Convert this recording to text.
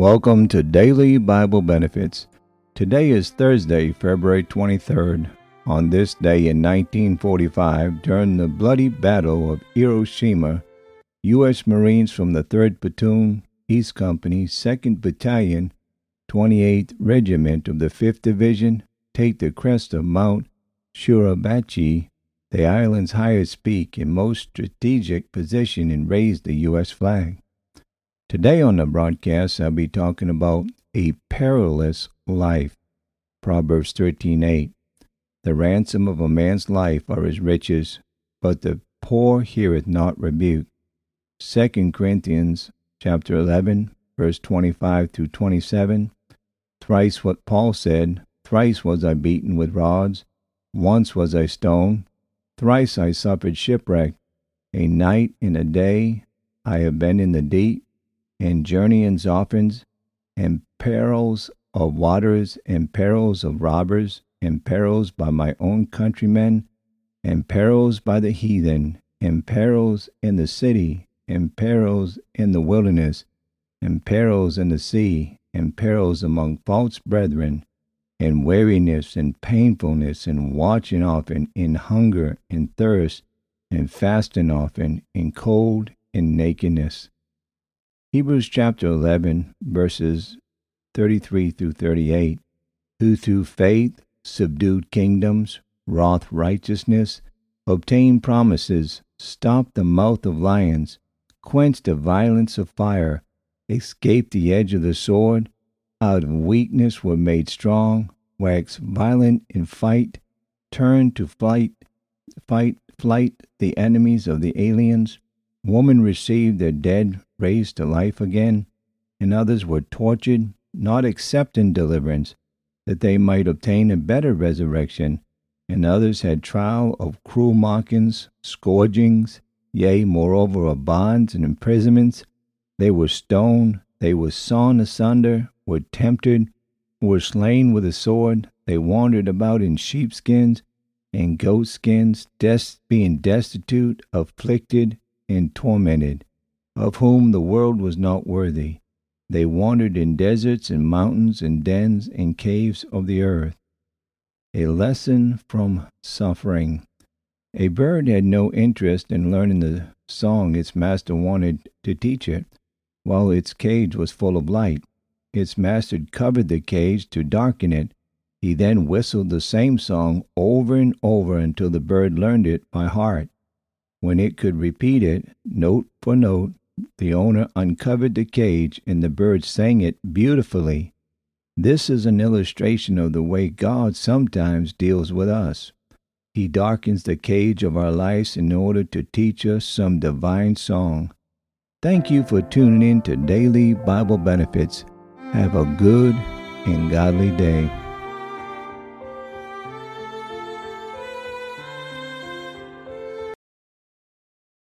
Welcome to Daily Bible Benefits. Today is Thursday, February 23rd. On this day in 1945, during the bloody Battle of Iwo Jima, U.S. Marines from the 3rd Platoon, East Company, 2nd Battalion, 28th Regiment of the 5th Division take the crest of Mount Suribachi, the island's highest peak and most strategic position, and raise the U.S. flag. Today on the broadcast, I'll be talking about a perilous life. Proverbs 13:8. The ransom of a man's life are his riches, but the poor heareth not rebuke. 2 Corinthians chapter 11, verse 25 through 27. Thrice what Paul said, thrice was I beaten with rods, once was I stoned, thrice I suffered shipwreck. A night and a day I have been in the deep, and journeyings often, and perils of waters, and perils of robbers, and perils by my own countrymen, and perils by the heathen, and perils in the city, and perils in the wilderness, and perils in the sea, and perils among false brethren, and weariness, and painfulness, and watching often, in hunger, and thirst, and fasting often, in cold, and nakedness. Hebrews chapter 11, verses 33 through 38, who through faith subdued kingdoms, wrought righteousness, obtained promises, stopped the mouth of lions, quenched the violence of fire, escaped the edge of the sword, out of weakness were made strong, waxed violent in fight, turned to flight, fight, flight the enemies of the aliens. Women received their dead raised to life again, and others were tortured, not accepting deliverance, that they might obtain a better resurrection, and others had trial of cruel mockings, scourgings, yea, moreover, of bonds and imprisonments. They were stoned, they were sawn asunder, were tempted, were slain with a sword. They wandered about in sheepskins and goatskins, des- being destitute, afflicted, and tormented of whom the world was not worthy. They wandered in deserts and mountains and dens and caves of the earth. A lesson from suffering. A bird had no interest in learning the song its master wanted to teach it, while its cage was full of light. Its master covered the cage to darken it. He then whistled the same song over and over until the bird learned it by heart. When it could repeat it, note for note, the owner uncovered the cage and the bird sang it beautifully. This is an illustration of the way God sometimes deals with us. He darkens the cage of our lives in order to teach us some divine song. Thank you for tuning in to Daily Bible Benefits. Have a good and godly day.